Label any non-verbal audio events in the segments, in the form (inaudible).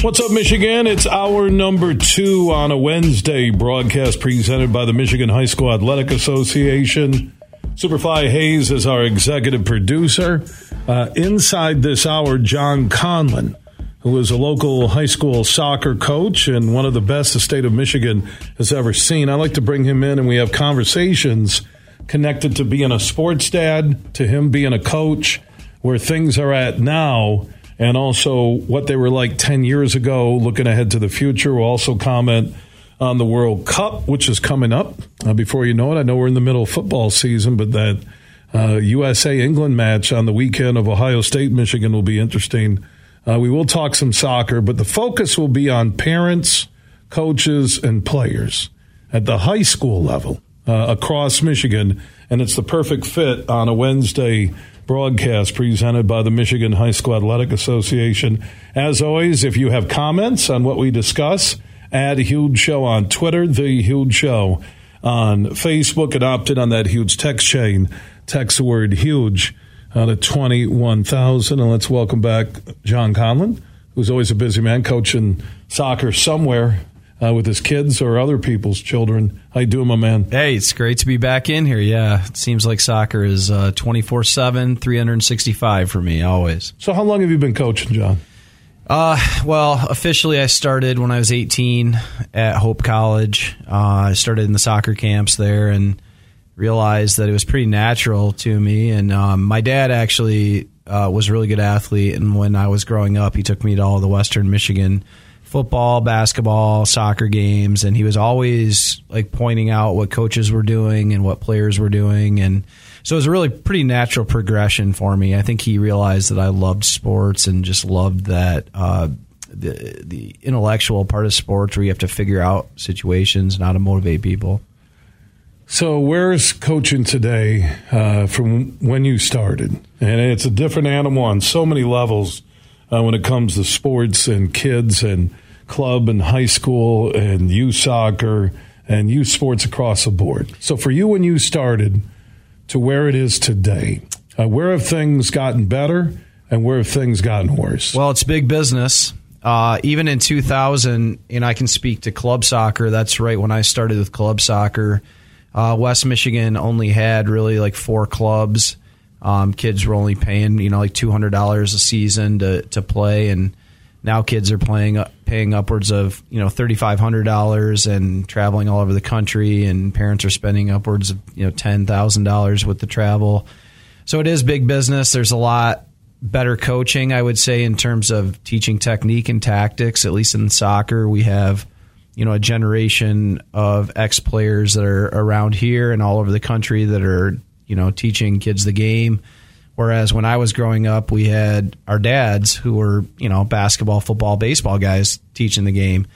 What's up, Michigan? It's hour number two on a Wednesday broadcast presented by the Michigan High School Athletic Association. Superfly Hayes is our executive producer. Uh, inside this hour, John Conlon, who is a local high school soccer coach and one of the best the state of Michigan has ever seen. I like to bring him in and we have conversations connected to being a sports dad, to him being a coach, where things are at now and also what they were like 10 years ago, looking ahead to the future. We'll also comment on the World Cup, which is coming up. Uh, before you know it, I know we're in the middle of football season, but that uh, USA England match on the weekend of Ohio State Michigan will be interesting. Uh, we will talk some soccer, but the focus will be on parents, coaches, and players at the high school level uh, across Michigan. And it's the perfect fit on a Wednesday broadcast presented by the Michigan High School Athletic Association. As always, if you have comments on what we discuss, add Huge Show on Twitter, The Huge Show on Facebook, and opt on that huge text chain. Text the word huge uh, out of 21,000. And let's welcome back John Conlon, who's always a busy man coaching soccer somewhere uh, with his kids or other people's children. How you doing, my man? Hey, it's great to be back in here. Yeah, it seems like soccer is uh, 24 7, 365 for me, always. So, how long have you been coaching, John? Uh, well, officially, I started when I was 18 at Hope College. Uh, I started in the soccer camps there and realized that it was pretty natural to me. And um, my dad actually uh, was a really good athlete. And when I was growing up, he took me to all the Western Michigan football, basketball, soccer games, and he was always like pointing out what coaches were doing and what players were doing, and so it was a really pretty natural progression for me. I think he realized that I loved sports and just loved that uh, the the intellectual part of sports where you have to figure out situations and how to motivate people. So, where's coaching today uh, from when you started? And it's a different animal on so many levels uh, when it comes to sports and kids and club and high school and youth soccer and youth sports across the board. So for you, when you started to where it is today, uh, where have things gotten better and where have things gotten worse? Well, it's big business. Uh, even in 2000, and I can speak to club soccer. That's right when I started with club soccer. Uh, West Michigan only had really like four clubs. Um, kids were only paying you know like two hundred dollars a season to to play, and now kids are playing paying upwards of you know thirty five hundred dollars and traveling all over the country, and parents are spending upwards of you know ten thousand dollars with the travel. So it is big business. There's a lot better coaching, I would say, in terms of teaching technique and tactics. At least in soccer, we have you know a generation of ex players that are around here and all over the country that are you know, teaching kids the game. Whereas when I was growing up, we had our dads who were, you know, basketball, football, baseball guys teaching the game.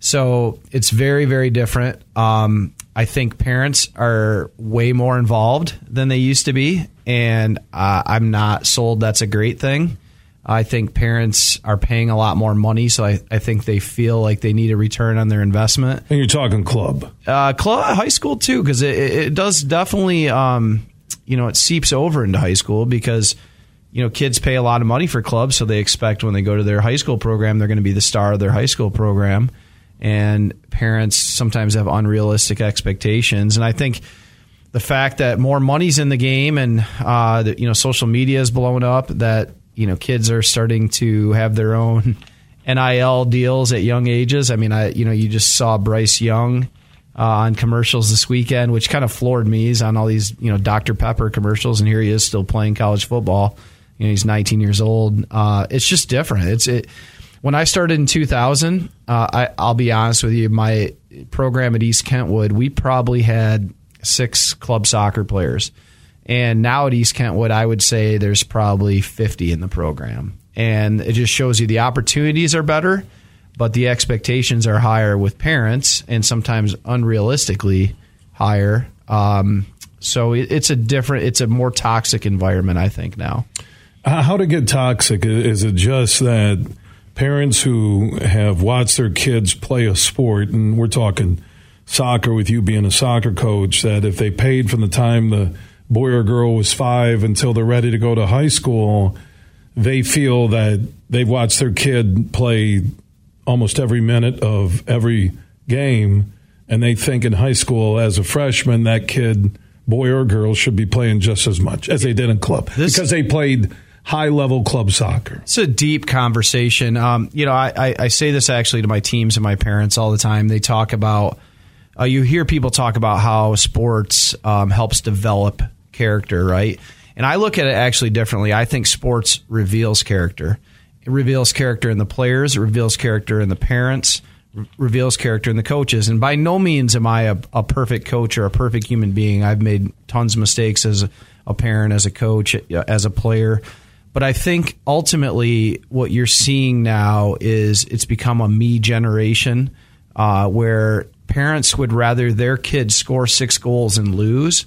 So it's very, very different. Um, I think parents are way more involved than they used to be. And uh, I'm not sold that's a great thing. I think parents are paying a lot more money, so I, I think they feel like they need a return on their investment. And you're talking club, uh, club, high school too, because it, it does definitely, um, you know, it seeps over into high school because you know kids pay a lot of money for clubs, so they expect when they go to their high school program they're going to be the star of their high school program, and parents sometimes have unrealistic expectations, and I think the fact that more money's in the game and uh, that you know social media is blowing up that you know kids are starting to have their own (laughs) NIL deals at young ages. I mean, I you know you just saw Bryce Young uh, on commercials this weekend, which kind of floored me. He's on all these you know Dr Pepper commercials, and here he is still playing college football. You know, he's 19 years old. Uh, it's just different. It's it. When I started in 2000, uh, I, I'll be honest with you, my program at East Kentwood, we probably had six club soccer players And now at East Kentwood, I would say there's probably 50 in the program. And it just shows you the opportunities are better, but the expectations are higher with parents and sometimes unrealistically higher. Um, so it, it's a different, it's a more toxic environment, I think, now. How to get toxic? Is it just that parents who have watched their kids play a sport, and we're talking soccer with you being a soccer coach, that if they paid from the time the boy or girl was five until they're ready to go to high school, they feel that they've watched their kid play almost every minute of every game, and they think in high school as a freshman that kid, boy or girl, should be playing just as much as they did in club this, because they played high level club soccer. It's a deep conversation. Um, you know, I, I, I, say this actually to my teams and my parents all the time. They talk about, uh, you hear people talk about how sports um, helps develop character, right? And I look at it actually differently. I think sports reveals character. It reveals character in the players, it reveals character in the parents, reveals character in the coaches. And by no means am I a, a, perfect coach or a perfect human being. I've made tons of mistakes as a, parent, as a coach, as a player. But I think ultimately what you're seeing now is it's become a me generation uh, where parents would rather their kids score six goals and lose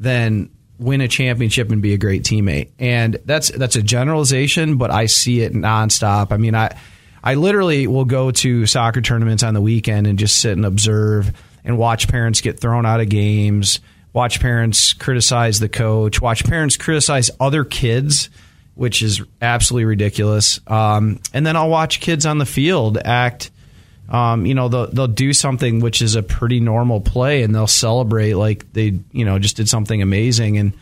than win a championship and be a great teammate. And that's that's a generalization, but I see it nonstop. I mean, I I literally will go to soccer tournaments on the weekend and just sit and observe and watch parents get thrown out of games, watch parents criticize the coach, watch parents criticize other kids, which is absolutely ridiculous. Um, and then I'll watch kids on the field act um, you know, they'll, they'll do something which is a pretty normal play and they'll celebrate like they, you know, just did something amazing. And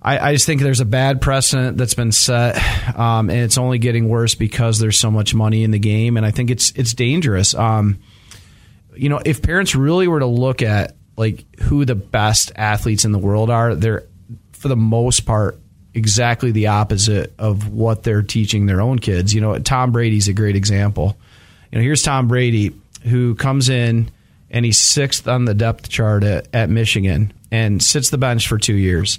I, I just think there's a bad precedent that's been set, um, and it's only getting worse because there's so much money in the game. And I think it's it's dangerous. Um, you know, if parents really were to look at like who the best athletes in the world are, they're for the most part exactly the opposite of what they're teaching their own kids. You know, Tom Brady's a great example you know, here's Tom Brady who comes in and he's sixth on the depth chart at, at Michigan and sits the bench for two years.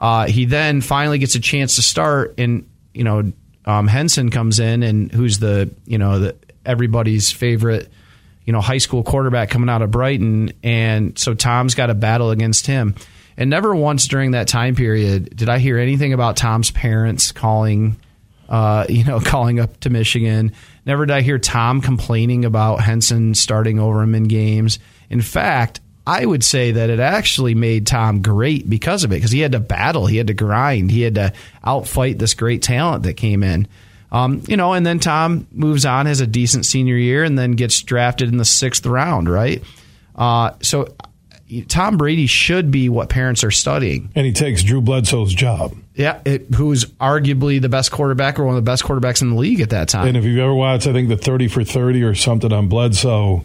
Uh, he then finally gets a chance to start, and you know um, Henson comes in, and who's the you know the everybody's favorite you know high school quarterback coming out of Brighton, and so Tom's got a battle against him. And never once during that time period did I hear anything about Tom's parents calling, uh, (laughs) you know, calling up to Michigan Never did I hear Tom complaining about Henson starting over him in games. In fact, I would say that it actually made Tom great because of it, because he had to battle, he had to grind, he had to outfight this great talent that came in. Um, you know, and then Tom moves on, has a decent senior year, and then gets drafted in the sixth round, right? Uh, so Tom Brady should be what parents are studying. And he takes Drew Bledsoe's job. Yeah, it, who's arguably the best quarterback or one of the best quarterbacks in the league at that time. And if you've ever watched, I think the 30 for 30 or something on Bledsoe,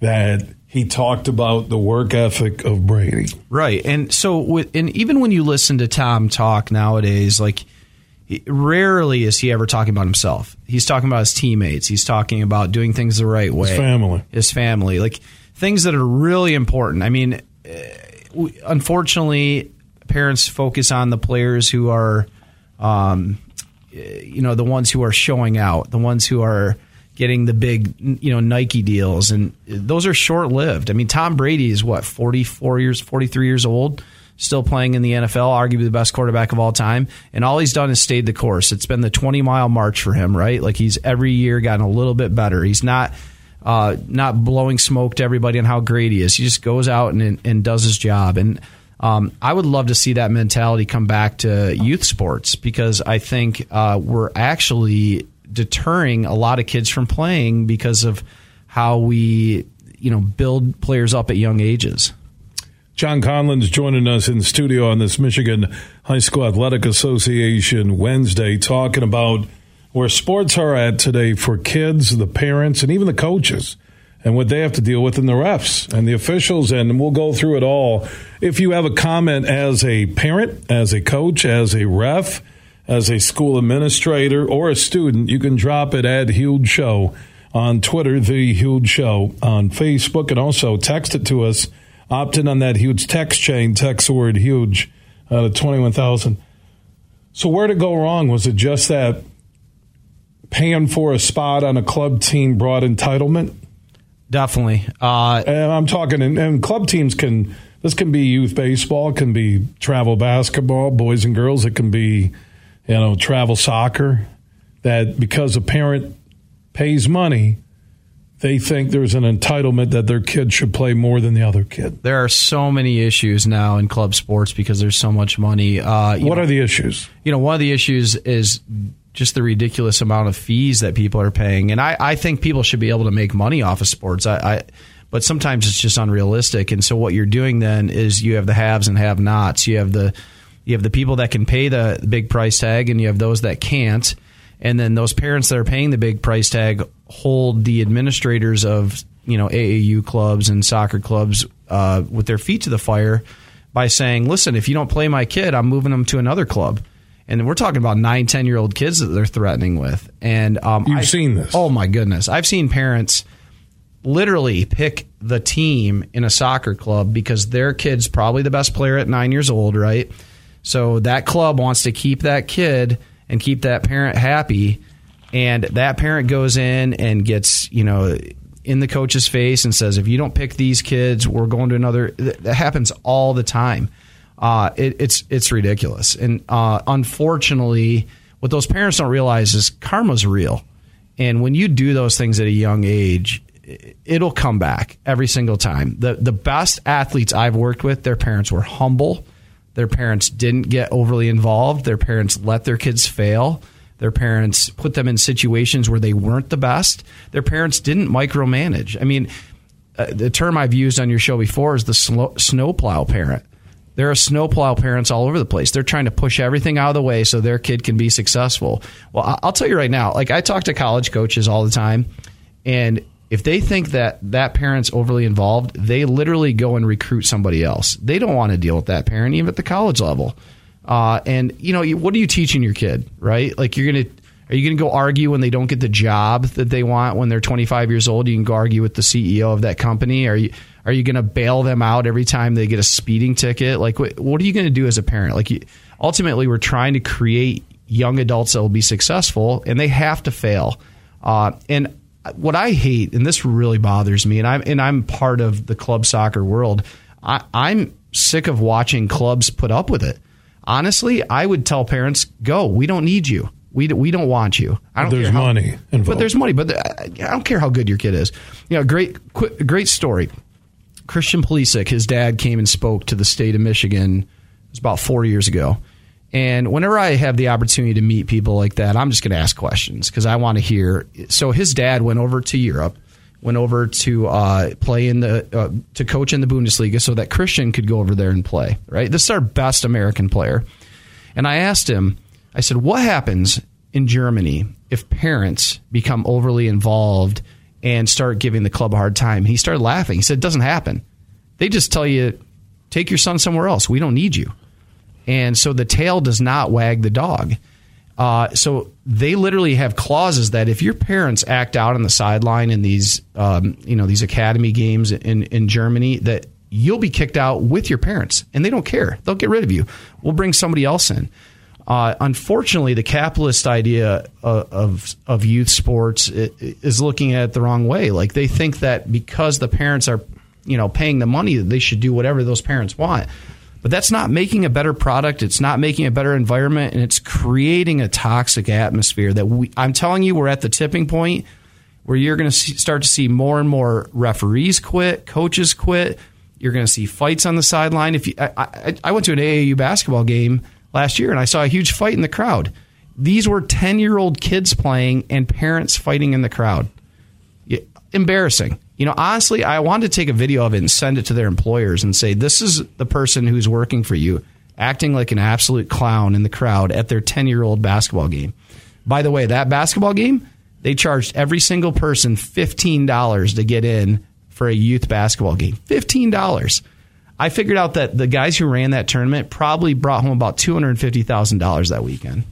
that he talked about the work ethic of Brady. Right. And so, and even when you listen to Tom talk nowadays, like, rarely is he ever talking about himself. He's talking about his teammates. He's talking about doing things the right way. His family. His family. Like, things that are really important. I mean, Uh, unfortunately, parents focus on the players who are, um, eh, you know, the ones who are showing out, the ones who are getting the big, you know, Nike deals, and eh, those are short lived. I mean, Tom Brady is what forty four years, forty three years old. Still playing in the NFL, arguably the best quarterback of all time. And all he's done is stayed the course. It's been the 20 mile march for him, right? Like he's every year gotten a little bit better. He's not uh, not blowing smoke to everybody on how great he is. He just goes out and, and does his job. And um, I would love to see that mentality come back to youth sports because I think uh, we're actually deterring a lot of kids from playing because of how we, you know, build players up at young ages. John Conlon's joining us in studio on this Michigan High School Athletic Association Wednesday, talking about where sports are at today for kids, the parents, and even the coaches, and what they have to deal with, and the refs and the officials. And we'll go through it all. If you have a comment as a parent, as a coach, as a ref, as a school administrator, or a student, you can drop it at Huge Show on Twitter, The Huge Show on Facebook, and also text it to us. Opt in on that huge text chain, text the word huge uh, out of 21,000. So where it go wrong? Was it just that paying for a spot on a club team brought entitlement? Definitely. Uh, and I'm talking, and, and club teams can, this can be youth baseball, it can be travel basketball, boys and girls, it can be, you know, travel soccer. That because a parent pays money, they think there's an entitlement that their kid should play more than the other kid. There are so many issues now in club sports because there's so much money. Uh, what know, are the issues? You know, one of the issues is just the ridiculous amount of fees that people are paying, and I, I think people should be able to make money off of sports. I, I but sometimes it's just unrealistic, and so what you're doing then is you have the haves and have-nots. You have the you have the people that can pay the big price tag, and you have those that can't and then those parents that are paying the big price tag hold the administrators of you know AAU clubs and soccer clubs uh, with their feet to the fire by saying, "Listen, if you don't play my kid, I'm moving them to another club." And we're talking about nine, ten year old kids that they're threatening with. And um, you've I've, seen this? Oh my goodness, I've seen parents literally pick the team in a soccer club because their kid's probably the best player at nine years old, right? So that club wants to keep that kid and keep that parent happy. And that parent goes in and gets, you know, in the coach's face and says, if you don't pick these kids, we're going to another. That happens all the time. Uh, it, it's it's ridiculous. And uh, unfortunately, what those parents don't realize is karma's real. And when you do those things at a young age, it'll come back every single time. The the best athletes I've worked with, their parents were humble their parents didn't get overly involved. Their parents let their kids fail. Their parents put them in situations where they weren't the best. Their parents didn't micromanage. I mean, uh, the term I've used on your show before is the snow, snowplow parent. There are snowplow parents all over the place. They're trying to push everything out of the way so their kid can be successful. Well, I'll tell you right now, like I talk to college coaches all the time, and if they think that that parent's overly involved, they literally go and recruit somebody else. They don't want to deal with that parent, even at the college level. Uh, and you know, what are you teaching your kid, right? Like you're gonna are you going to go argue when they don't get the job that they want when they're 25 years old? You can go argue with the CEO of that company. Are you are you going to bail them out every time they get a speeding ticket? Like what, what are you going to do as a parent? Like you, ultimately, we're trying to create young adults that will be successful, and they have to fail. Uh, and what I hate, and this really bothers me, and I'm and I'm part of the club soccer world. I, I'm sick of watching clubs put up with it. Honestly, I would tell parents, "Go. We don't need you. We we don't want you. I don't. There's how, money involved. But there's money. But I don't care how good your kid is. You know, great great story. Christian Pulisic, his dad came and spoke to the state of Michigan. It was about four years ago, and whenever I have the opportunity to meet people like that, I'm just going to ask questions because I want to hear. So his dad went over to Europe, went over to uh, play in the uh, to coach in the Bundesliga, so that Christian could go over there and play. Right, this is our best American player. And I asked him, I said, "What happens in Germany if parents become overly involved and start giving the club a hard time?" He started laughing. He said, "It doesn't happen. They just tell you." Take your son somewhere else. We don't need you and so the tail does not wag the dog. Uh, so they literally have clauses that if your parents act out on the sideline in these, um, you know, these academy games in in Germany, that you'll be kicked out with your parents, and they don't care. They'll get rid of you. We'll bring somebody else in. Uh, unfortunately, the capitalist idea of, of, of youth sports is looking at it the wrong way. Like they think that because the parents are, you know, paying the money, that they should do whatever those parents want. But that's not making a better product. It's not making a better environment, and it's creating a toxic atmosphere that we, I'm telling you, we're at the tipping point where you're going to start to see more and more referees quit, coaches quit. You're going to see fights on the sideline. If you, I, I, I went to an AAU basketball game last year and I saw a huge fight in the crowd. These were 10 year old kids playing and parents fighting in the crowd. Embarrassing. You know, honestly, I wanted to take a video of it and send it to their employers and say, this is the person who's working for you, acting like an absolute clown in the crowd at their 10 year old basketball game. By the way, that basketball game, they charged every single person $15 to get in for a youth basketball game. $15. I figured out that the guys who ran that tournament probably brought home about $250,000 that weekend.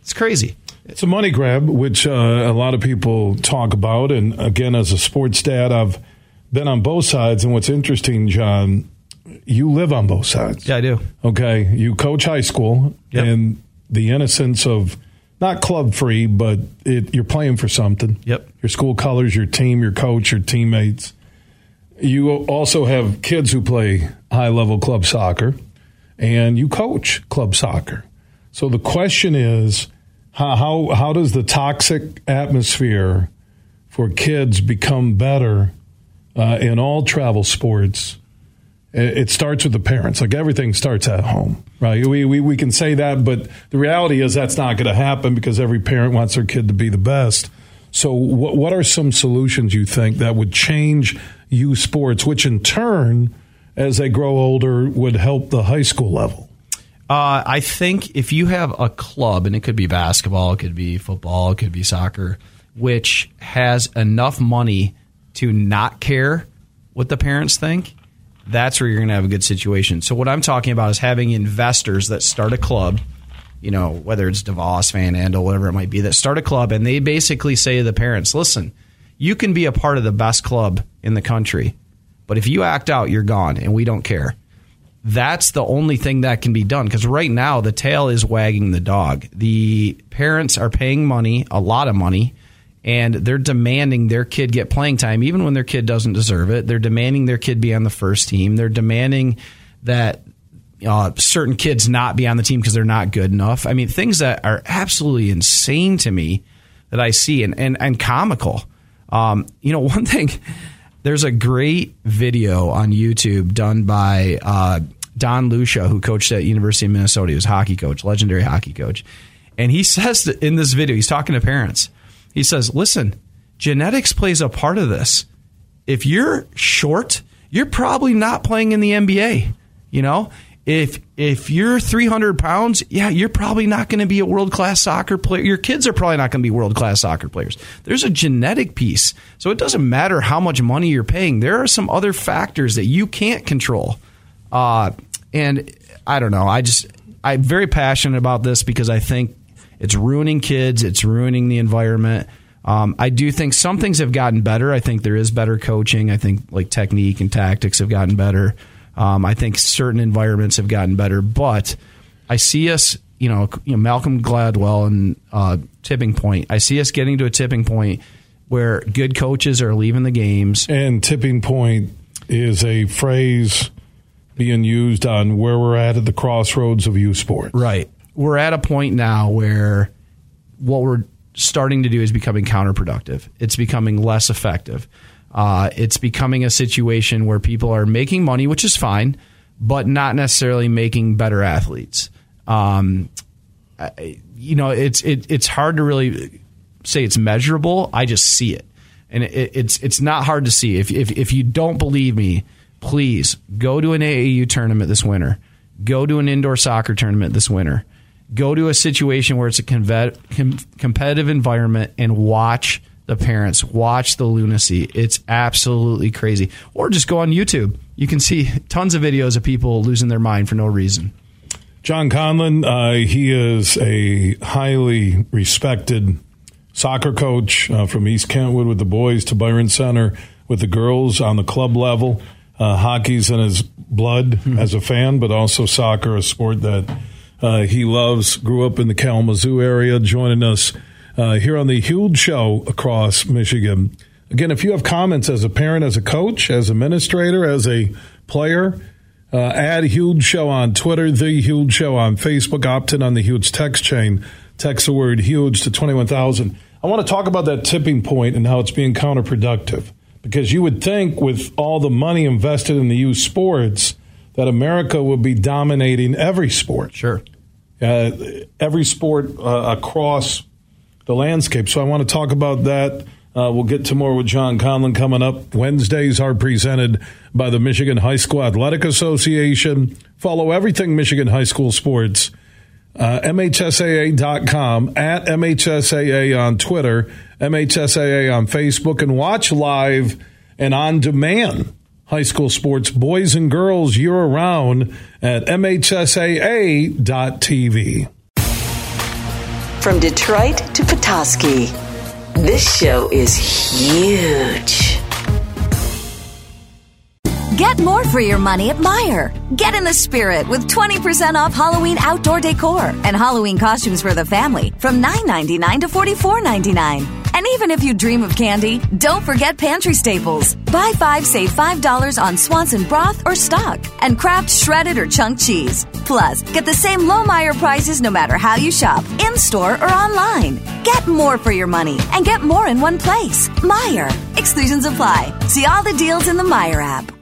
It's crazy. It's a money grab, which uh, a lot of people talk about. And again, as a sports dad, I've been on both sides. And what's interesting, John, you live on both sides. Yeah, I do. Okay, you coach high school, Yep. and the innocence of not club free, but it, you're playing for something. Yep. Your school colors, your team, your coach, your teammates. You also have kids who play high level club soccer, and you coach club soccer. So the question is, how how, how does the toxic atmosphere for kids become better uh, in all travel sports? It starts with the parents. Like everything starts at home, right? We, we, we can say that, but the reality is that's not going to happen because every parent wants their kid to be the best. So, what, what are some solutions you think that would change youth sports, which in turn, as they grow older, would help the high school level? Uh, I think if you have a club, and it could be basketball, it could be football, it could be soccer, which has enough money to not care what the parents think, that's where you're going to have a good situation. So, what I'm talking about is having investors that start a club, you know, whether it's DeVos, Van Andel, whatever it might be, that start a club, and they basically say to the parents, listen, you can be a part of the best club in the country, but if you act out, you're gone, and we don't care that's the only thing that can be done because right now the tail is wagging the dog. The parents are paying money, a lot of money, and they're demanding their kid get playing time, even when their kid doesn't deserve it. They're demanding their kid be on the first team. They're demanding that uh, certain kids not be on the team because they're not good enough. I mean, things that are absolutely insane to me that I see and, and, and comical. Um, you know, (laughs) one thing, there's a great video on YouTube done by uh, Don Lucia, who coached at University of Minnesota. He was hockey coach, legendary hockey coach. And he (laughs) says in this video, he's talking to parents. He says, listen, genetics plays a part of this. If you're short, you're probably not playing in the NBA. You know, if if you're 300 pounds, yeah, you're probably not going to be a world class soccer player. Your kids are probably not going to be world class soccer players. There's a genetic piece, so it doesn't matter how much money you're paying. There are some other factors that you can't control. Uh, and I don't know. I just I'm very passionate about this because I think it's ruining kids. It's ruining the environment. Um, I do think some things have gotten better. I think there is better coaching. I think like technique and tactics have gotten better. Um, I think certain environments have gotten better, but I see us, you know, you know Malcolm Gladwell and uh, tipping point. I see us getting to a tipping point where good coaches are leaving the games. And tipping point is a phrase being used on where we're at at the crossroads of youth sport. Right. We're at a point now where what we're starting to do is becoming counterproductive. It's becoming less effective. Uh, it's becoming a situation where people are making money, which is fine, but not necessarily making better athletes. Um, I- you know, it's it, it's hard to really say it's measurable. I just see it, and it, it's it's not hard to see. If, if if you don't believe me, please go to an AAU tournament this winter. Go to an indoor soccer tournament this winter. Go to a situation where it's a com- competitive environment and watch the parents, watch the lunacy. It's absolutely crazy. Or just go on YouTube. You can see tons of videos of people losing their mind for no reason. John Conlon, uh, he is a highly respected soccer coach uh, from East Kentwood with the boys to Byron Center with the girls on the club level. Uh, hockey's in his blood as a fan, but also soccer, a sport that uh, he loves. Grew up in the Kalamazoo area, joining us uh, here on the Huge Show across Michigan. Again, if you have comments as a parent, as a coach, as an administrator, as a player, uh, add Huge Show on Twitter, The Huge Show on Facebook, opt in on the Huge text chain. Text the word huge to 21,000. I want to talk about that tipping point and how it's being counterproductive. Because you would think, with all the money invested in the youth sports, that America would be dominating every sport Sure. uh, every sport uh, across the landscape. So I want to talk about that. Uh, we'll get to more with John Conlon coming up. Wednesdays are presented by the Michigan High School Athletic Association. Follow everything Michigan High School sports. Uh, MHSAA.com, at MHSAA on Twitter, MHSAA on Facebook, and watch live and on demand high school sports, boys and girls, year round at MHSAA.tv. From Detroit to Petoskey, this show is huge. Get more for your money at Meijer. Get in the spirit with 20% off Halloween outdoor decor and Halloween costumes for the family from $9.99 to $44.99. And even if you dream of candy, don't forget pantry staples. Buy five, save $5 on Swanson broth or stock and Kraft shredded or chunk cheese. Plus, get the same low Meijer prices no matter how you shop, in store or online. Get more for your money and get more in one place. Meijer. Exclusions apply. See all the deals in the Meijer app.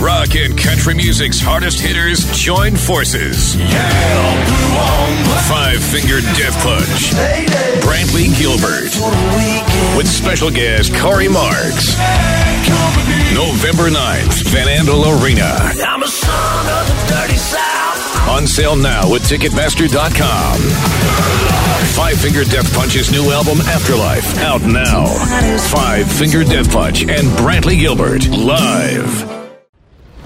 Rock and country music's hardest hitters join forces. Five Finger Death Punch. Brantley Gilbert. With special guest Corey Marks. November 9th, Van Andel Arena. On sale now at Ticketmaster.com. Five Finger Death Punch's new album, Afterlife, out now. Five Finger Death Punch and Brantley Gilbert, live.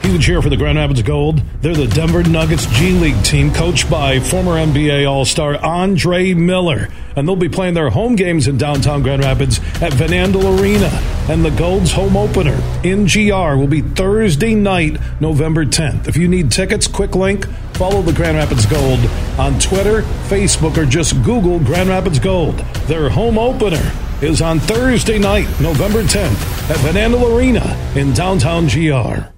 Huge here for the Grand Rapids Gold. They're the Denver Nuggets G League team, coached by former NBA All Star Andre Miller. And they'll be playing their home games in downtown Grand Rapids at Van Andel Arena. And the Gold's home opener in GR will be Thursday night, November 10th. If you need tickets, quick link follow the Grand Rapids Gold on Twitter, Facebook, or just Google Grand Rapids Gold. Their home opener is on Thursday night, November 10th at Van Andel Arena in downtown GR.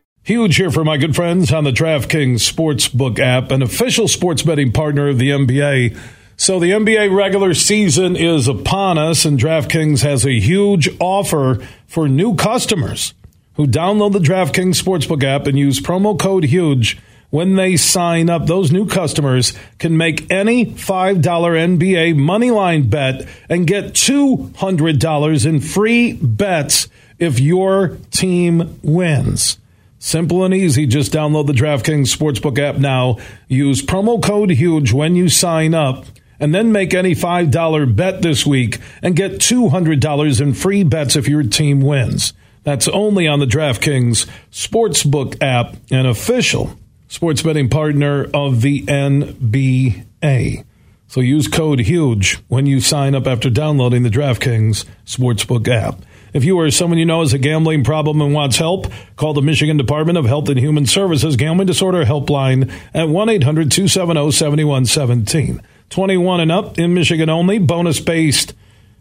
Huge here for my good friends on the DraftKings Sportsbook app, an official sports betting partner of the NBA. So the NBA regular season is upon us, and DraftKings has a huge offer for new customers who download the DraftKings Sportsbook app and use promo code HUGE when they sign up. Those new customers can make any $5 NBA moneyline bet and get $200 in free bets if your team wins. Simple and easy. Just download the DraftKings Sportsbook app now. Use promo code HUGE when you sign up. And then make any $5 bet this week and get $200 in free bets if your team wins. That's only on the DraftKings Sportsbook app, an official sports betting partner of the NBA. So use code HUGE when you sign up after downloading the DraftKings Sportsbook app. If you or someone you know has a gambling problem and wants help, call the Michigan Department of Health and Human Services Gambling Disorder Helpline at 1 800 270 7117. 21 and up in Michigan only, bonus based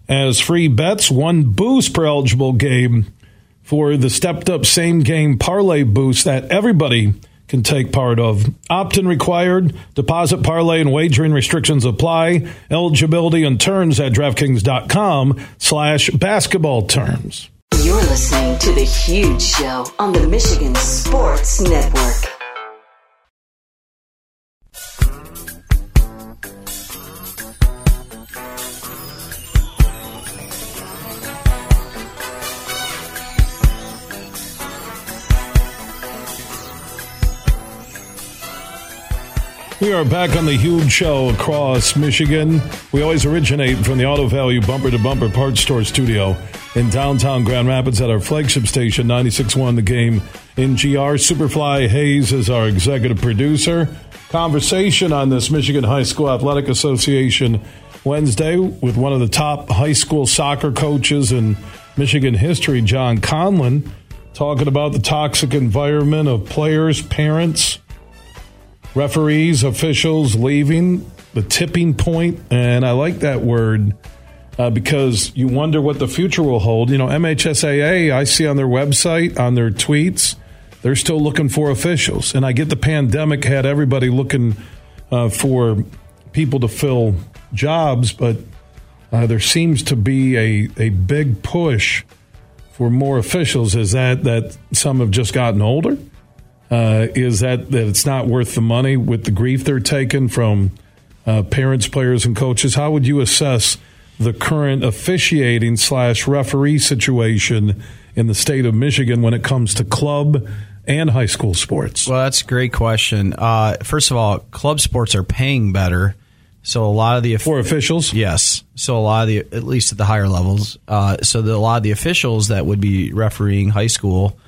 as free bets, one boost per eligible game for the stepped up same game parlay boost that everybody can take part of. Opt-in required. Deposit parlay and wagering restrictions apply. Eligibility and terms at DraftKings.com slash basketball terms. You're listening to The Huge Show on the Michigan Sports Network. We are back on the huge show across Michigan. We always originate from the Auto Value Bumper to Bumper Parts Store studio in downtown Grand Rapids at our flagship station, 96.1 The Game in GR. Superfly Hayes is our executive producer. Conversation on this Michigan High School Athletic Association Wednesday with one of the top high school soccer coaches in Michigan history, John Conlon, talking about the toxic environment of players, parents, referees, officials leaving, the tipping point, and I like that word uh, because you wonder what the future will hold. You know, MHSAA, I see on their website, on their tweets, they're still looking for officials. And I get the pandemic had everybody looking uh, for people to fill jobs, but uh, there seems to be a, a big push for more officials. Is that that some have just gotten older? Uh, is that that it's not worth the money with the grief they're taking from uh, parents, players, and coaches? How would you assess the current officiating slash referee situation in the state of Michigan when it comes to club and high school sports? Well, that's a great question. Uh, first of all, club sports are paying better. So a lot of the for officials, yes. So a lot of the, at least at the higher levels, uh, so the, a lot of the officials that would be refereeing high school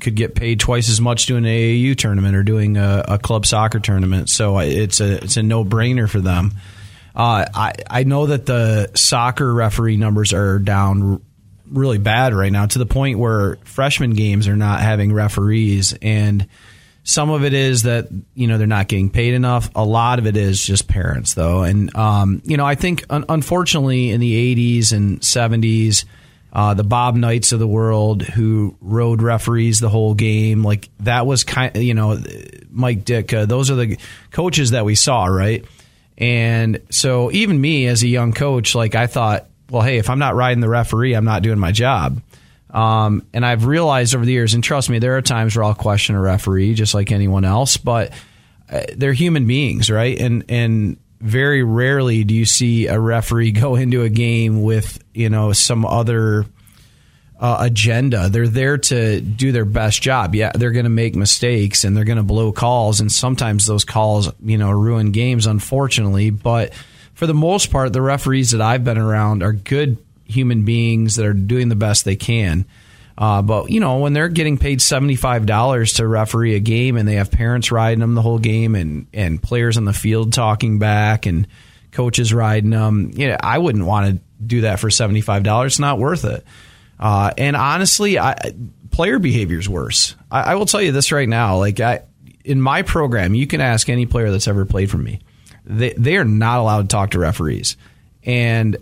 could get paid twice as much doing an AAU tournament or doing a, a club soccer tournament. So it's a it's a no brainer for them. Uh, I I know that the soccer referee numbers are down really bad right now to the point where freshman games are not having referees and some of it is that you know they're not getting paid enough. A lot of it is just parents, though, and um, you know I think un- unfortunately in the '80s and '70s, uh, the Bob Knights of the world who rode referees the whole game, like that was kind, you know, Mike Dick. Uh, those are the coaches that we saw, right? And so even me as a young coach, like I thought, well, hey, if I'm not riding the referee, I'm not doing my job. Um, and I've realized over the years, and trust me, there are times where I'll question a referee just like anyone else, but uh, they're human beings, right? And and very rarely do you see a referee (laughs) go into a game with you know some other uh, agenda. They're there to do their best job. Yeah, they're going to make mistakes and they're going to blow calls, and sometimes those calls you know ruin games, unfortunately. But for the most part, the referees that I've been around are good human beings that are doing the best they can. Uh, but you know when they're getting paid seventy five dollars to referee a game, and they have parents riding them the whole game, and and players on the field talking back, and coaches riding them, you know, I wouldn't want to do that for seventy five dollars. It's not worth it. Uh, and honestly, I, player behavior is worse. I, I will tell you this right now. Like I, in my program, you can ask any player that's ever played for me. They they are not allowed to talk to referees, and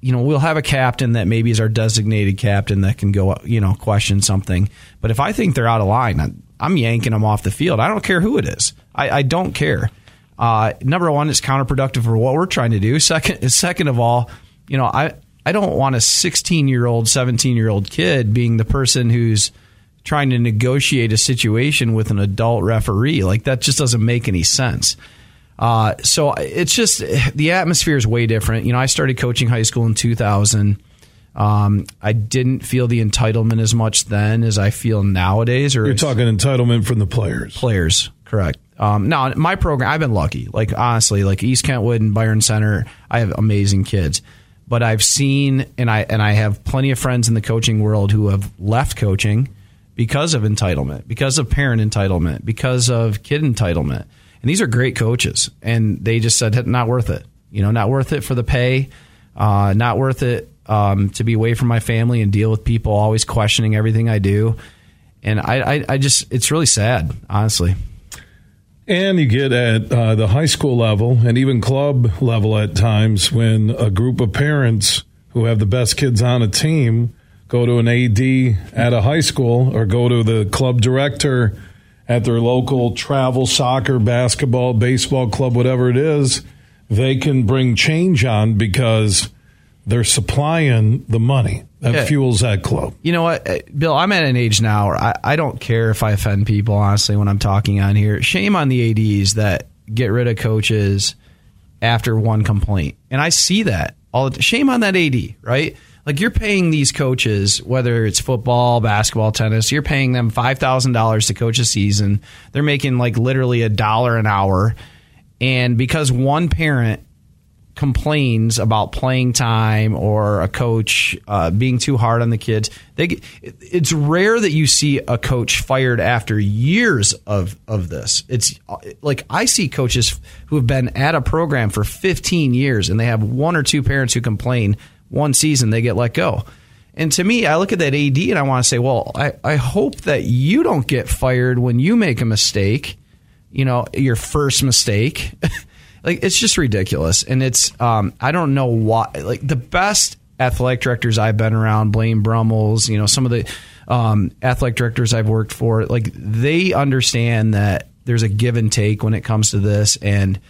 you know, we'll have a captain that maybe is our designated captain that can go, you know, question something. But if I think they're out of line, I'm yanking them off the field. I don't care who it is. I, I don't care. Uh, number one, it's counterproductive for what we're trying to do. Second, (laughs) second of all, you know, I I don't want a 16 year old, 17 year old kid being the person who's trying to negotiate a situation with an adult referee. Like that just doesn't make any sense. Uh, so it's just the atmosphere is way different. You know, I started coaching high school in 2000. Um, I didn't feel the entitlement as much then as I feel nowadays. Or you're talking entitlement from the players. Players, correct. Um, now my program, I've been lucky. Like honestly, like East Kentwood and Byron Center, I have amazing kids. But I've seen, and I and I have plenty of friends in the coaching world who have left coaching because of entitlement, because of parent entitlement, because of kid entitlement and these are great coaches, and they just said not worth it. You know, not worth it for the pay, uh, not worth it um, to be away from my family and deal with people always questioning everything I do. And I, I, I just, it's really sad, honestly. And you get at uh, the high school level and even club level at times when a group of parents who have the best kids on a team go to an AD at a high school or go to the club director at their local travel soccer, basketball, baseball club, whatever it is, they can bring change on because they're supplying the money that yeah. fuels that club. You know what, uh, Bill? I'm at an age now where I, I don't care if I offend people, honestly, when I'm talking on here. Shame on the ADs that get rid of coaches after one complaint. And I see that. All shame on that AD, right? Like you're paying these coaches, whether it's football, basketball, tennis, you're paying them five thousand dollars to coach a season. They're making like literally a dollar an hour, and because one parent complains about playing time or a coach uh, being too hard on the kids. They, it's rare that you see a coach fired after years of of this. It's like I see coaches who have been at a program for 15 years and they have one or two parents who complain one season they get let go. And to me, I look at that AD and I want to say, well, I, I hope that you don't get fired when you make a mistake, you know, your first mistake. (laughs) like it's just ridiculous. And it's um, I don't know why like the best athletic directors I've been around, Blaine Brummels, you know, some of the um, athletic directors I've worked for, like they understand that there's a give and take when it comes to this, and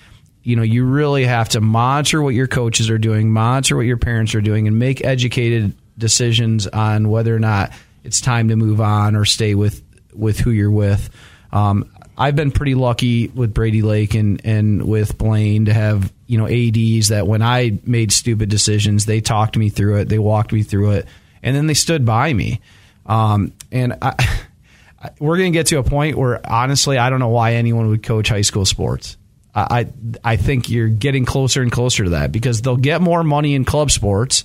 you know you really have to monitor what your coaches are doing, monitor what your parents are doing, and make educated decisions on whether or not it's time to move on or stay with with who you're with. Um, I've been pretty lucky with Brady Lake and, and with Blaine to have you know ads that when I made stupid decisions, they talked me through it, they walked me through it, and then they stood by me. Um, and I, (laughs) we're going to get to a point where honestly, I don't know why anyone would coach high school sports. I I think you're getting closer and closer to that because they'll get more money in club sports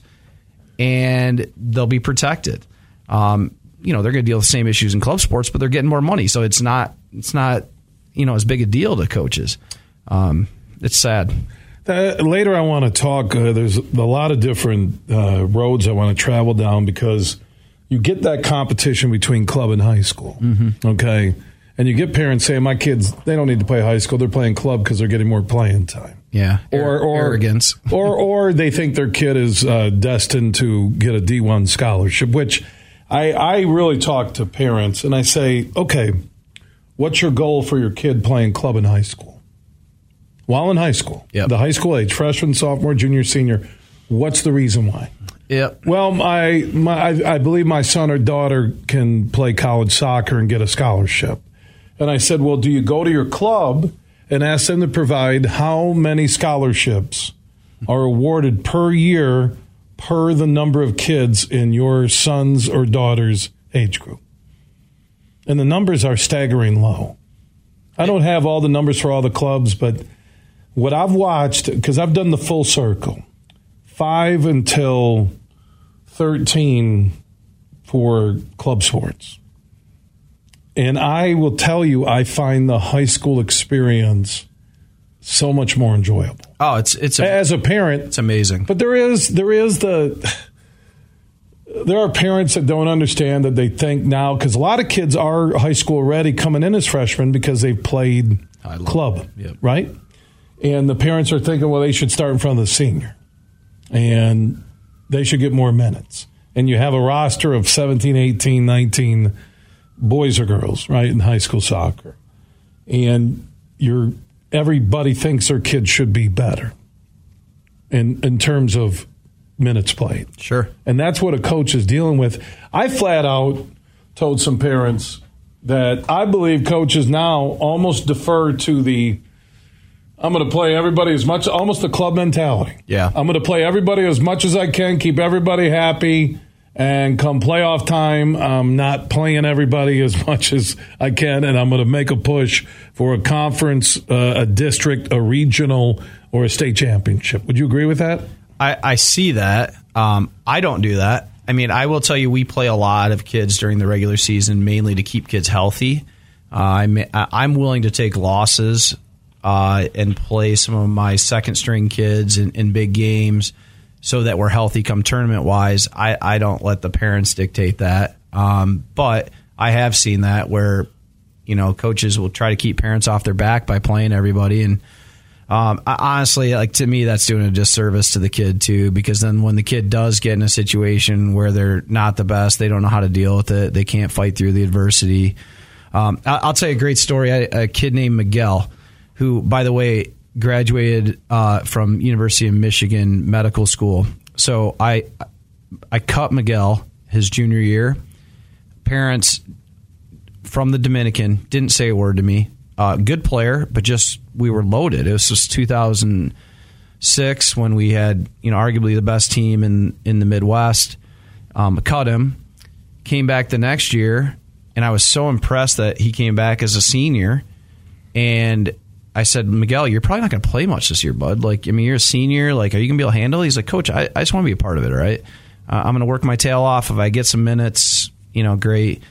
and they'll be protected. Um, you know, they're going to deal with the same issues in club sports, but they're getting more money, so it's not it's not you know as big a deal to coaches. Um, it's sad. Uh, later, I want to talk. Uh, there's a lot of different uh, roads I want to travel down because you get that competition between club and high school. Mm-hmm. Okay. And you get parents saying, my kids, they don't need to play high school. They're playing club because they're getting more playing time. Yeah. Or, or arrogance. (laughs) or, or they think their kid is uh, destined to get a D1 scholarship, which I, I really talk to parents and I say, okay, what's your goal for your kid playing club in high school? While in high school, Yep. the high school age, freshman, sophomore, junior, senior, what's the reason why? Yep. Well, my, my I, I believe my son or daughter can play college soccer and get a scholarship. And I said, well, do you go to your club and ask them to provide how many scholarships are awarded per year per the number of kids in your son's or daughter's age group? And the numbers are staggering low. I don't have all the numbers for all the clubs, but what I've watched, because I've done the full circle, five until 13 for club sports. And I will tell you, I find the high school experience so much more enjoyable Oh, it's it's a, as a parent. it's amazing. But there is there is the there are parents that don't understand that they think now because a lot of kids are high school ready coming in as freshmen because they've played club, Yep. right? And the parents are thinking, well, they should start in front of the senior, and they should get more minutes. And you have a roster of 17, 18, 19 boys or girls, right, in high school soccer, and you're everybody thinks their kid should be better in in terms of minutes played. Sure. And that's what a coach is dealing with. I flat out told some parents that I believe coaches now almost defer to the I'm going to play everybody as much almost the club mentality. Yeah. I'm going to play everybody as much as I can, keep everybody happy and come playoff time, I'm not playing everybody (laughs) as much as I can and I'm going to make a push for a conference, uh, a district, a regional or a state championship. Would you agree with that? I, I see that. Um, I don't do that. I mean, I will tell you, we play a lot of kids during the regular season, mainly to keep kids healthy. Uh, I'm I'm willing to take losses uh, and play some of my second string kids in, in big games so that we're healthy come tournament wise. I, I don't let the parents dictate that. Um, but I have seen that where you know coaches will try to keep parents off their back by playing everybody and um, I, honestly, like to me, that's doing a disservice to the kid too, because then when the kid does get in a situation where they're not the best, they don't know how to deal with it, they can't fight through the adversity. Um, I, I'll tell you a great story. I, a kid named Miguel, who, by the way, graduated uh, from University of Michigan Medical School. So I, I cut Miguel his junior year. Parents from the Dominican didn't say a word to me. Uh, good player, but just we were loaded. It was just 2006 when we had you know arguably the best team in in the Midwest. Um, cut him, came back the next year, and I was so impressed that he came back as a senior. And I said, Miguel, you're probably not going to play much this year, bud. Like, I mean, you're a senior. Like, are you going to be able to handle it? He's like, Coach, I, I just want to be a part of it, all right? Uh, I'm going to work my tail off. If I get some minutes, you know, great.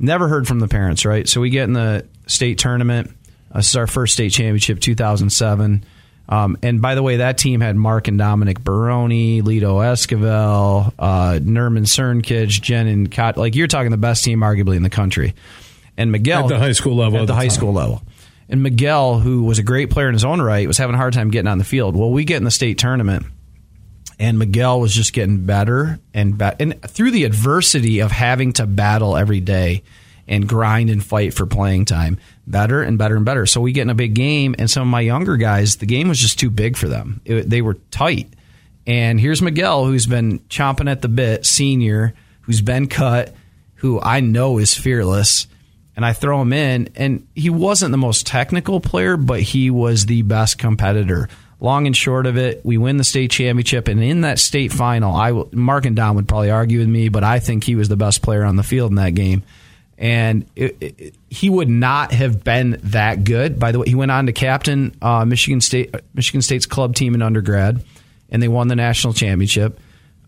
Never heard from the parents, right? So we get in the state tournament. Uh, this is our first state championship, 2007. Um, and by the way, that team had Mark and Dominic Baroni, Lito Esquivel, uh, Nerman Cernkich, Jen and Cott. Like you're talking the best team arguably in the country. And Miguel At the high school level At at the the high time. school level. And Miguel, who was a great player in his own right, was having a hard time getting on the field. Well, we get in the state tournament, and Miguel was just getting better and better. And through the adversity of having to battle every day and grind and fight for playing time, better and better and better. So we get in a big game, and some of my younger guys, the game was just too big for them. It, they were tight. And here's Miguel, who's been chomping at the bit, senior, who's been cut, who I know is fearless. And I throw him in, and he wasn't the most technical player, but he was the best competitor long and short of it, we win the state championship, and in that state final, I Mark and Don would probably argue with me, but I think he was the best player on the field in that game. And it, it, he would not have been that good. By the way, he went on to captain uh, Michigan State, Michigan State's club team in undergrad, and they won the national championship.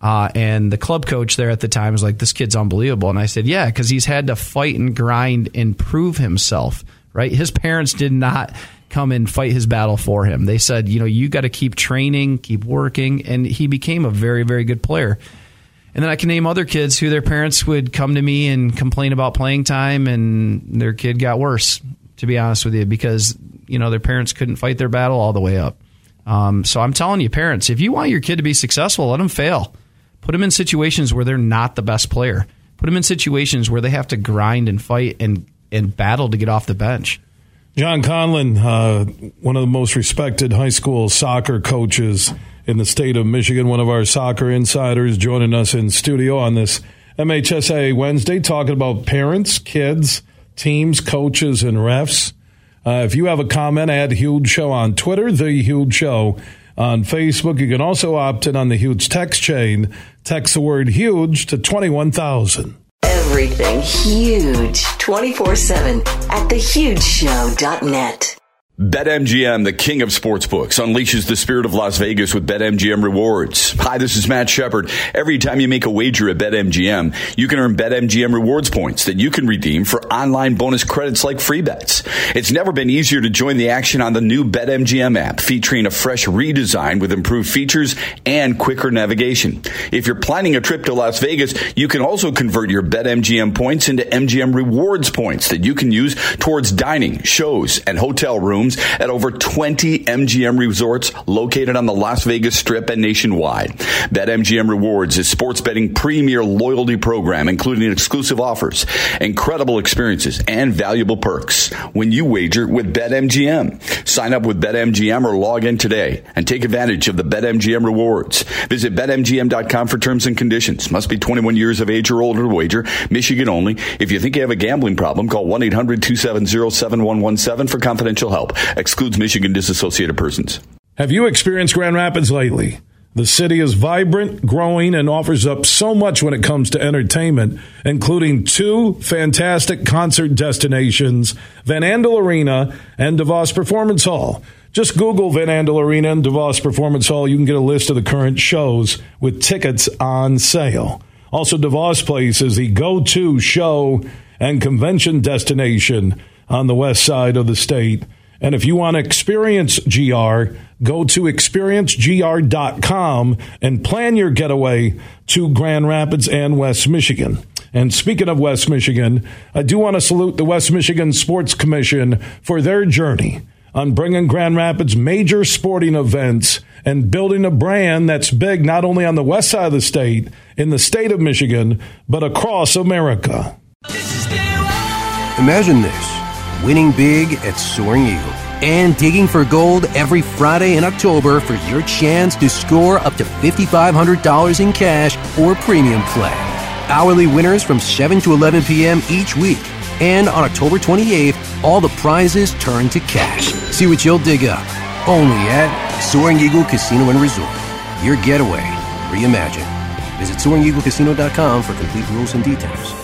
Uh, and the club coach there at the time was like, "This kid's unbelievable." And I said, "Yeah, because he's had to fight and grind and prove himself." Right? His parents did not come and fight his battle for him. They said, you know, you got to keep training, keep working, and he became a very, very good player. And then I can name other kids who their parents would come to me and complain about playing time, and their kid got worse. To be honest with you, because you know their parents couldn't fight their battle all the way up. Um, so I'm telling you, parents, if you want your kid to be successful, let them fail. Put them in situations where they're not the best player. Put them in situations where they have to grind and fight and and battle to get off the bench. John Conlon, uh, one of the most respected high school soccer coaches in the state of Michigan, one of our soccer insiders, joining us in studio on this MHSAA Wednesday, talking about parents, kids, teams, coaches, and refs. Uh, if you have a comment, add Huge Show on Twitter, The Huge Show on Facebook. You can also opt in on the Huge text chain. Text the word huge to 21,000 everything huge 24 7 at thehugeshow.net. BetMGM, the king of sportsbooks, unleashes the spirit of Las Vegas with BetMGM rewards. Hi, this is Matt Shepard. Every time you make a wager at BetMGM, you can earn BetMGM rewards points that you can redeem for online bonus credits like free bets. It's never been easier to join the action on the new BetMGM app, featuring a fresh redesign with improved features and quicker navigation. If you're planning a trip to Las Vegas, you can also convert your BetMGM points into MGM rewards points that you can use towards dining, shows, and hotel rooms rooms at over 20 MGM resorts located on the Las Vegas Strip and nationwide. BetMGM Rewards is sports betting premier loyalty program, including exclusive offers, incredible experiences, and valuable perks when you wager with BetMGM. Sign up with BetMGM or log in today and take advantage of the BetMGM rewards. Visit BetMGM.com for terms and conditions. Must be 21 years of age or older to wager. Michigan only. If you think you have a gambling problem, call 1-800-270-7117 for confidential help. Excludes Michigan disassociated persons. Have you experienced Grand Rapids lately? The city is vibrant, growing, and offers up so much when it comes to entertainment, including two fantastic concert destinations, Van Andel Arena and DeVos Performance Hall. Just Google Van Andel Arena and DeVos Performance Hall. You can get a list of the current shows with tickets on sale. Also, DeVos Place is the go to show and convention destination on the west side of the state. And if you want to experience GR, go to experiencegr.com and plan your getaway to Grand Rapids and West Michigan. And speaking of West Michigan, I do want to salute the West Michigan Sports Commission for their journey on bringing Grand Rapids major sporting events and building a brand that's big not only on the west side of the state, in the state of Michigan, but across America. Imagine this winning big at Soaring Eagle, and digging for gold every Friday in October for your chance to score up to $5,500 in cash or premium play. Hourly winners from 7 to 11 p.m. each week. And on October 28th, all the prizes turn to cash. See what you'll dig up. Only at Soaring Eagle Casino and Resort. Your getaway reimagined. Visit SoaringEagleCasino.com for complete rules and details.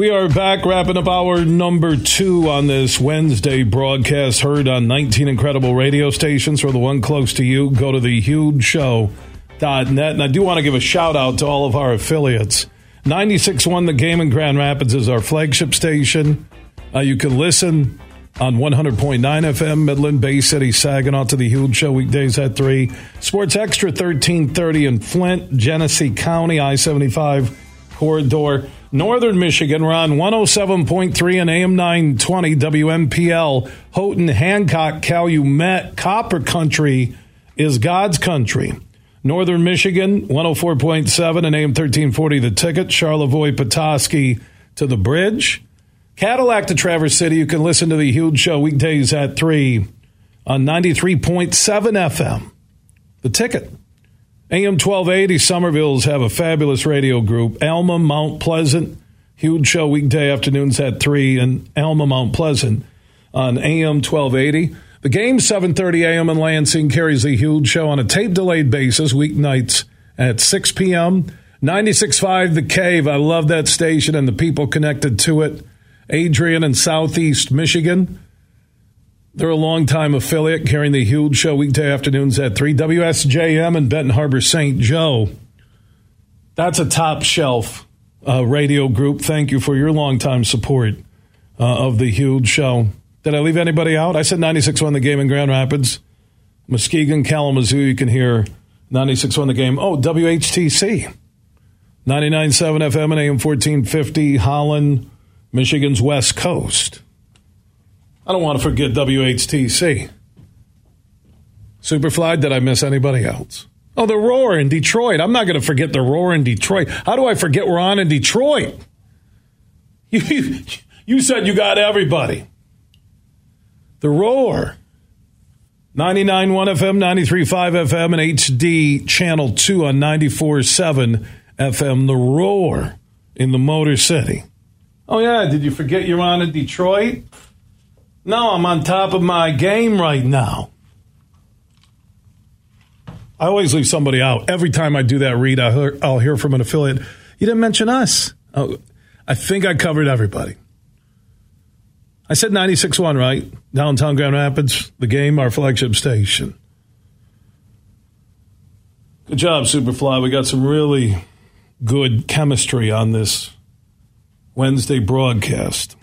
We are back wrapping up our number two on this Wednesday broadcast, heard on 19 incredible radio stations. For the one close to you, go to thehugeshow.net. And I do want to give a shout out to all of our affiliates. 96.1 The Game in Grand Rapids is our flagship station. Uh, you can listen on 100.9 FM, Midland, Bay City, Saginaw to the Huge Show weekdays at 3. Sports Extra 1330 in Flint, Genesee County, I 75 corridor. Northern Michigan, we're on 107.3 and AM 920 WMPL. Houghton, Hancock, Calumet, Copper Country is God's country. Northern Michigan, 104.7 and AM 1340 the ticket. Charlevoix, Petoskey to the bridge. Cadillac to Traverse City. You can listen to the huge show weekdays at 3 on 93.7 FM. The ticket. AM 1280, Somerville's have a fabulous radio group. Alma, Mount Pleasant, huge show weekday afternoons at 3, and Alma, Mount Pleasant on AM 1280. The game, 7.30 a.m. in Lansing, carries a huge show on a tape-delayed basis, weeknights at 6 p.m. 96.5 The Cave, I love that station and the people connected to it. Adrian in Southeast Michigan. They're a longtime affiliate carrying the huge show weekday afternoons at 3. WSJM in Benton Harbor, St. Joe. That's a top shelf uh, radio group. Thank you for your longtime support uh, of the huge show. Did I leave anybody out? I said 96.1 the game in Grand Rapids. Muskegon, Kalamazoo, you can hear 96.1 the game. Oh, WHTC. 99.7 FM and AM 1450, Holland, Michigan's West Coast. I don't want to forget WHTC. Superfly, did I miss anybody else? Oh, the Roar in Detroit. I'm not going to forget the Roar in Detroit. How do I forget we're on in Detroit? You, (laughs) you, you said you got everybody. The Roar. 99.1 FM, 93.5 FM, and HD Channel 2 on 94.7 FM. The Roar in the Motor City. Oh, yeah. Did you forget you're on in Detroit? No, I'm on top of my game right now. I always leave somebody out. Every time I do that read, I'll hear from an affiliate. You didn't mention us. Oh, I think I covered everybody. I said 96.1, right? Downtown Grand Rapids, the game, our flagship station. Good job, Superfly. We got some really good chemistry on this Wednesday broadcast.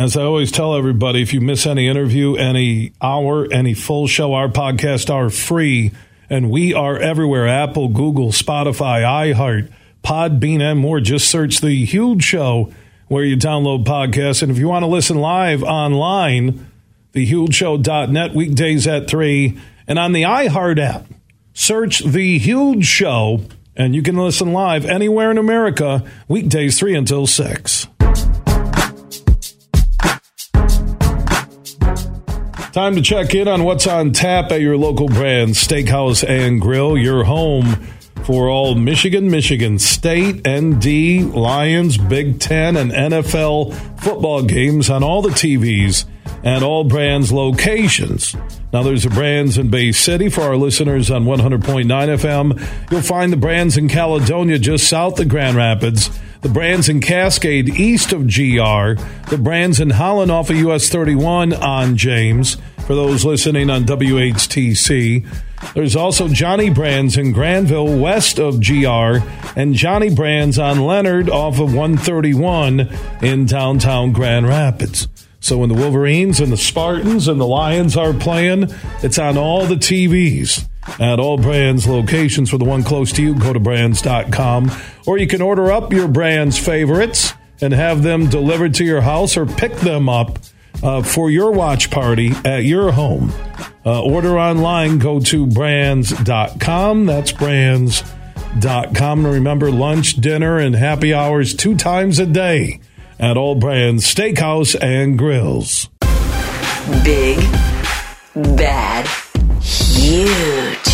As I always tell everybody, if you miss any interview, any hour, any full show, our podcasts are free. And we are everywhere Apple, Google, Spotify, iHeart, Podbean, and more. Just search The Huge Show where you download podcasts. And if you want to listen live online, thehugeshow.net, weekdays at 3. And on the iHeart app, search The Huge Show, and you can listen live anywhere in America, weekdays 3 until 6. Time to check in on what's on tap at your local Brann's, Steakhouse and Grill, your home for all Michigan, Michigan State, ND, Lions, Big Ten, and NFL football games on all the TVs and all Brann's locations. Now, there's the Brann's in Bay City for our listeners on 100.9 FM. You'll find the Brann's in Caledonia just south of Grand Rapids the Brann's in Cascade east of GR, the Brann's in Holland off of US 31 on James, for those listening on WHTC. There's also Johnny Brann's in Granville west of GR, and Johnny Brann's on Leonard off of 131 in downtown Grand Rapids. So when the Wolverines and the Spartans and the Lions are playing, it's on all the TVs at all Brann's locations. For the one close to you, go to brands.com. Or you can order up your Brann's favorites and have them delivered to your house or pick them up uh, for your watch party at your home. Uh, order online, go to brands.com. That's brands.com. And remember, lunch, dinner, and happy hours two times a day at All Brann's Steakhouse and Grills. Big, bad, huge.